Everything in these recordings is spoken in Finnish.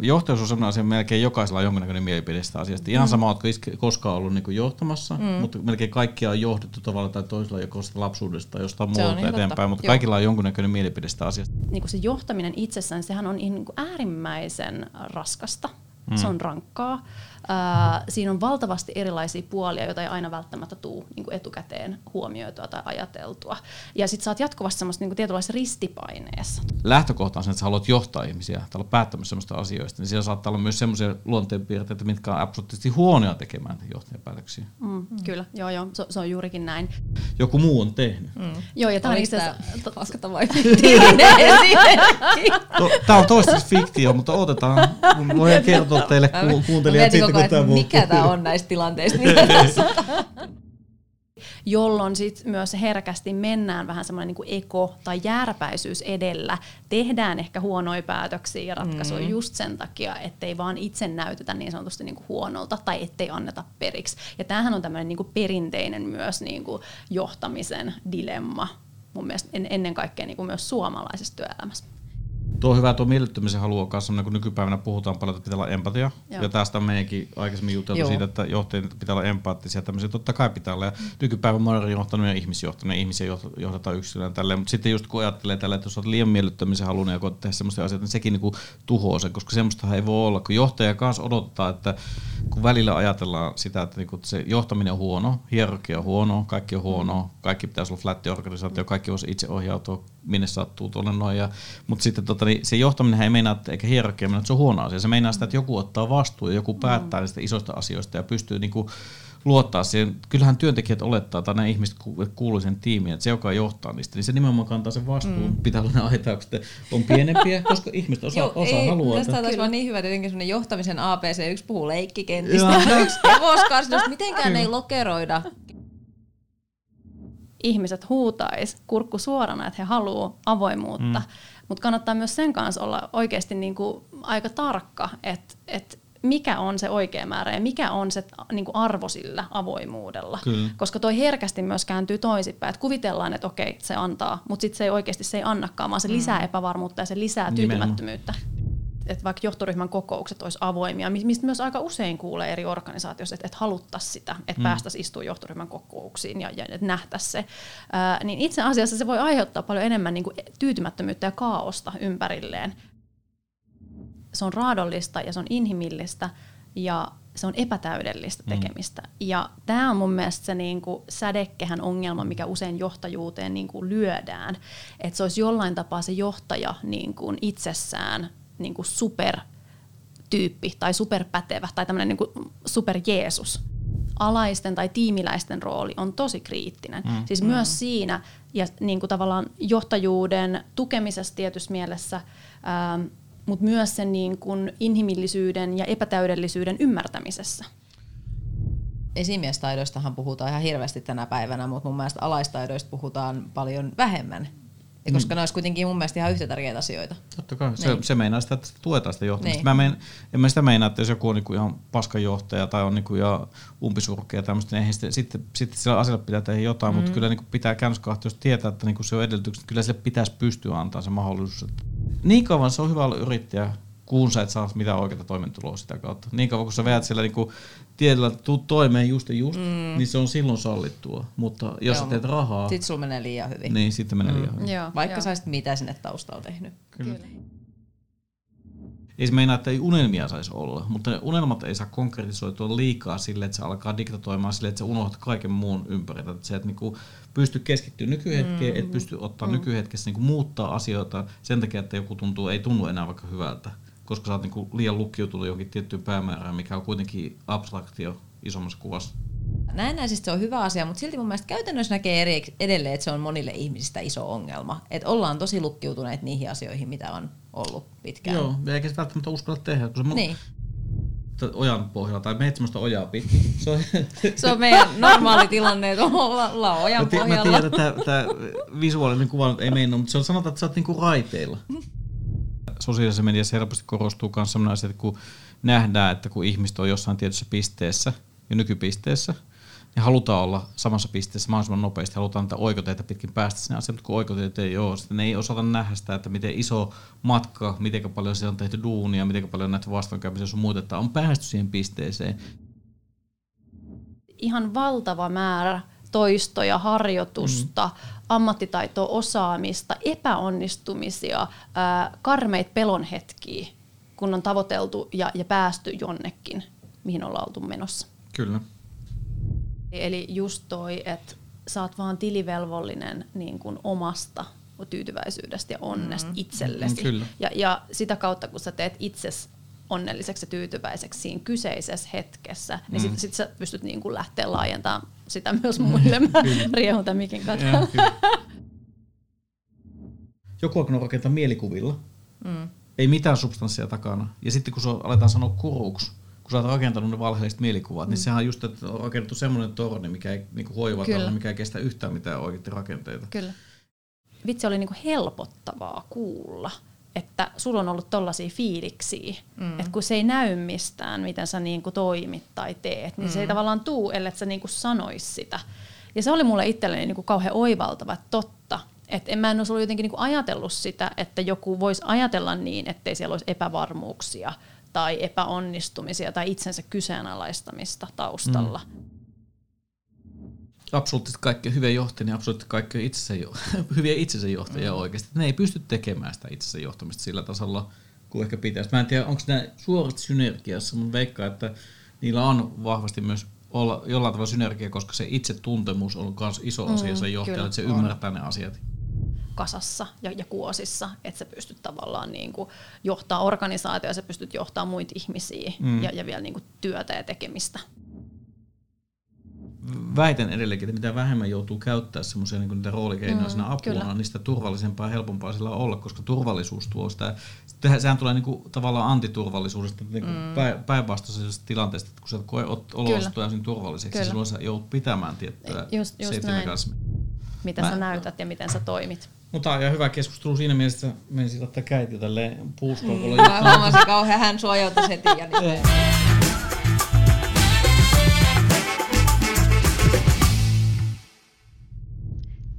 Johtajuus on sellainen asia, melkein jokaisella on jonkinnäköinen mielipide sitä asiasta. Ihan mm. sama, oletko koskaan ollut niin johtamassa, mm. mutta melkein kaikkia on johdettu tavalla tai toisella joko sitä lapsuudesta tai jostain muualta eteenpäin, totta. mutta Joo. kaikilla on jonkinnäköinen mielipide sitä asiasta. Niin kuin se johtaminen itsessään, sehän on niin kuin äärimmäisen raskasta. Mm. Se on rankkaa. Ää, siinä on valtavasti erilaisia puolia, joita ei aina välttämättä tule niin kuin etukäteen huomioitua tai ajateltua. Ja sitten sä oot jatkuvasti semmoista niin tietynlaisessa ristipaineessa. Lähtökohta on se, että sä haluat johtaa ihmisiä tai olla päättämässä semmoista asioista, niin siellä saattaa olla myös semmoisia luonteenpiirteitä, mitkä on absoluuttisesti huonoja tekemään johtajapäätöksiä. Mm, mm. Kyllä, joo joo, se, se on juurikin näin. Joku muu on tehnyt. Mm. Joo, ja tämä on itse asiassa... Tämä on toistaiseksi fiktio, mutta otetaan. Voin kertoa teille kuuntelijat sitten, kun tämä Mikä tämä on näistä tilanteista? jolloin sit myös herkästi mennään vähän semmoinen niin eko- tai järpäisyys edellä. Tehdään ehkä huonoja päätöksiä ja ratkaisuja mm. just sen takia, ettei vaan itse näytetä niin sanotusti niin kuin huonolta tai ettei anneta periksi. Ja tämähän on tämmöinen niin kuin perinteinen myös niin kuin johtamisen dilemma mun mielestä ennen kaikkea niin kuin myös suomalaisessa työelämässä. Tuo on hyvä tuo miellyttämisen halu kanssa, kun nykypäivänä puhutaan paljon, että pitää olla empatia. Joo. Ja tästä on meidänkin aikaisemmin juteltu Joo. siitä, että johtajien pitää olla empaattisia. Tämmöisiä totta kai pitää olla. Ja mm. nykypäivän moderni johtanut ja ihmisjohtanut, ihmisiä johdetaan yksilöön tälleen. Mutta sitten just kun ajattelee tällä, että jos olet liian miellyttämisen halunnut ja koet tehdä semmoisia asioita, niin sekin niin tuhoaa sen, koska semmoista ei voi olla. Kun johtaja kanssa odottaa, että kun välillä ajatellaan sitä, että niinku se johtaminen on huono, hierarkia on huono, kaikki on huono, kaikki pitäisi olla flätti organisaatio, kaikki voisi itse ohjautua minne sattuu tuonne noin. Ja, mutta sitten tota, niin se johtaminen ei meinaa, eikä hierarkia meinaa, että se on huono asia. Se meinaa sitä, että joku ottaa vastuun ja joku päättää mm. niistä isoista asioista ja pystyy niinku luottaa siihen. Kyllähän työntekijät olettaa, tai nämä ihmiset kuuluu sen tiimiin, että se, joka johtaa niistä, niin se nimenomaan kantaa sen vastuun. Mm. Pitää olla ne aitaukset, on pienempiä, koska ihmiset osaa, Joo, osaa ei, haluaa. Tästä on vaan niin hyvä tietenkin semmoinen johtamisen ABC, yksi puhuu leikkikentistä, yksi hevoskarsinosta, mitenkään ei lokeroida ihmiset huutais kurkku suorana, että he haluavat avoimuutta. Mm. Mutta kannattaa myös sen kanssa olla oikeasti niinku aika tarkka, että et mikä on se oikea määrä ja mikä on se niin kuin arvo sillä avoimuudella. Kyllä. Koska toi herkästi myös kääntyy toisinpäin, että kuvitellaan, että okei, se antaa, mutta sitten se ei oikeasti se ei annakaan, vaan se mm. lisää epävarmuutta ja se lisää tyytymättömyyttä. Että vaikka johtoryhmän kokoukset olisi avoimia, mistä myös aika usein kuulee eri organisaatioissa, että, että haluttaisiin sitä, että mm. päästäisiin istumaan johtoryhmän kokouksiin ja, ja että nähtäisiin se, ää, niin itse asiassa se voi aiheuttaa paljon enemmän niin kuin tyytymättömyyttä ja kaaosta ympärilleen se on raadollista ja se on inhimillistä ja se on epätäydellistä mm. tekemistä. Mm. Ja tämä on mun mielestä se niinku sädekkehän ongelma, mikä usein johtajuuteen niinku lyödään. Että se olisi jollain tapaa se johtaja niinku itsessään niinku supertyyppi tai superpätevä tai tämmöinen niinku super Jeesus. Alaisten tai tiimiläisten rooli on tosi kriittinen. Mm. Siis mm. myös siinä ja niinku tavallaan johtajuuden tukemisessa tietyssä mielessä ähm, mutta myös sen niin kuin inhimillisyyden ja epätäydellisyyden ymmärtämisessä. Esimiestaidoistahan puhutaan ihan hirveästi tänä päivänä, mutta mun mielestä alaistaidoista puhutaan paljon vähemmän. Ja koska mm. ne olisi kuitenkin mun mielestä ihan yhtä tärkeitä asioita. Totta kai. Se, niin. se meinaa sitä, että tuetaan sitä johtamista. Niin. Mä mein, en mä sitä meinaa, että jos joku on niinku ihan paskajohtaja tai on niinku ihan umpisurkea ja tämmöistä, niin sitten, sitten, sitten sillä asialla pitää tehdä jotain, mm. mutta kyllä niinku pitää käännöskahti, jos tietää, että niinku se on edellytykset, kyllä sille pitäisi pystyä antaa se mahdollisuus. Että niin kauan se on hyvä olla yrittäjä, kun sä et saa mitään oikeaa toimeentuloa sitä kautta. Niin kauan kun sä veät siellä niinku tietyllä tuu toimeen just ja just, mm. niin se on silloin sallittua. Mutta jos Joo, sä teet rahaa... Sitten sulla menee liian hyvin. Niin, sitten menee mm. liian hyvin. Joo, Vaikka sä olisit mitä sinne taustalla tehnyt. Kyllä. Kyllä. Ei se meinaa, että ei unelmia saisi olla, mutta ne unelmat ei saa konkretisoitua liikaa sille, että se alkaa diktatoimaan sille, että se unohtaa kaiken muun ympäriltä. Että se, että niinku pysty keskittyä nykyhetkeen, mm. että pysty ottaa mm. nykyhetkessä niinku muuttaa asioita sen takia, että joku tuntuu, ei tunnu enää vaikka hyvältä, koska sä oot niinku liian lukkiutunut johonkin tiettyyn päämäärään, mikä on kuitenkin abstraktio isommassa kuvassa. Näennäisesti se on hyvä asia, mutta silti mun mielestä käytännössä näkee eri, edelleen, että se on monille ihmisistä iso ongelma. Että ollaan tosi lukkiutuneet niihin asioihin, mitä on ollut pitkään. Joo, eikä se välttämättä uskalla tehdä. Kun se niin. ojan pohjalla tai meitä sellaista ojaa pitkin. Se on, se on meidän normaali tilanne, että ollaan ojan mä pohjalla. Mä tiedän, että tämä visuaalinen kuva ei meinaa, mutta se on sanotaan, että sä oot niinku raiteilla. Sosiaalisessa mediassa helposti korostuu myös sellainen asia, että kun nähdään, että kun ihmiset on jossain tietyssä pisteessä ja nykypisteessä, niin halutaan olla samassa pisteessä mahdollisimman nopeasti, halutaan että oikoteita pitkin päästä sinne asiaan, mutta kun oikoteita ei ole, sitten ne ei osata nähdä sitä, että miten iso matka, miten paljon siellä on tehty duunia, miten paljon näitä vastoinkäymisiä on muuta, että on päästy siihen pisteeseen. Ihan valtava määrä toistoja, harjoitusta, mm. Ammattitaitoa, osaamista, epäonnistumisia, ää, karmeit pelonhetkiä, kun on tavoiteltu ja, ja päästy jonnekin, mihin ollaan oltu menossa. Kyllä. Eli just toi, että sä oot vaan tilivelvollinen niin kuin omasta tyytyväisyydestä ja onnesta mm. itsellesi. Kyllä. Ja, ja sitä kautta, kun sä teet itses onnelliseksi ja tyytyväiseksi siinä kyseisessä hetkessä, niin mm. sitten sit sä pystyt niin kuin lähteä laajentamaan sitä myös muille. Mä riehun tämän mikin Joku on rakentaa mielikuvilla. Mm. Ei mitään substanssia takana. Ja sitten kun se aletaan sanoa kuruksi, kun sä oot rakentanut ne valheelliset mielikuvat, niin mm. niin sehän on just, että on rakennettu semmoinen torni, mikä ei niin hoivata, mikä ei kestä yhtään mitään oikeasti rakenteita. Kyllä. Vitsi oli niin helpottavaa kuulla että sulla on ollut tollaisia fiiliksiä, mm. että kun se ei näy mistään, miten sä niin kuin toimit tai teet, niin mm. se ei mm. tavallaan tuu, ellei sä niin kuin sanois sitä. Ja se oli mulle itselleni niin kuin kauhean oivaltava, että totta, että en mä en olisi ollut jotenkin niin kuin ajatellut sitä, että joku voisi ajatella niin, ettei siellä olisi epävarmuuksia tai epäonnistumisia tai itsensä kyseenalaistamista taustalla. Mm absoluuttisesti kaikki hyviä johtajia, niin absoluuttisesti kaikki itsensä, hyviä itsensä johtajia mm. oikeasti. Ne ei pysty tekemään sitä itsensä johtamista sillä tasolla, kuin ehkä pitäisi. Mä en tiedä, onko nämä suorasti synergiassa, mutta veikkaa, että niillä on vahvasti myös olla jollain tavalla synergia, koska se itsetuntemus on myös iso asia mm, sen johtajalle, että se on. ymmärtää ne asiat kasassa ja, ja kuosissa, että sä pystyt tavallaan niin kuin johtaa organisaatioa, sä pystyt johtaa muita ihmisiä mm. ja, ja vielä niin kuin työtä ja tekemistä väitän edelleenkin, että mitä vähemmän joutuu käyttää semmoisia niin niitä roolikeinoja mm, siinä apuna, kyllä. niin sitä turvallisempaa ja helpompaa sillä olla, koska turvallisuus tuo sitä, sehän tulee niin kuin, tavallaan antiturvallisuudesta, niin kuin mm. päinvastaisesta tilanteesta, että kun sä koe olosta täysin turvalliseksi, kyllä. silloin sä joudut pitämään tiettyä just, just Mitä Mä, sä näytät ja miten sä toimit. Mutta on hyvä keskustelu siinä mielessä, että menisit ottaa käiti tälleen puuskoon. Mm, mä huomasin kauhean, hän suojautui heti. Ja niin.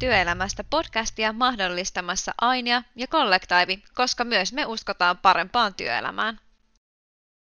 Työelämästä podcastia mahdollistamassa Ainia ja Kollektiivi, koska myös me uskotaan parempaan työelämään.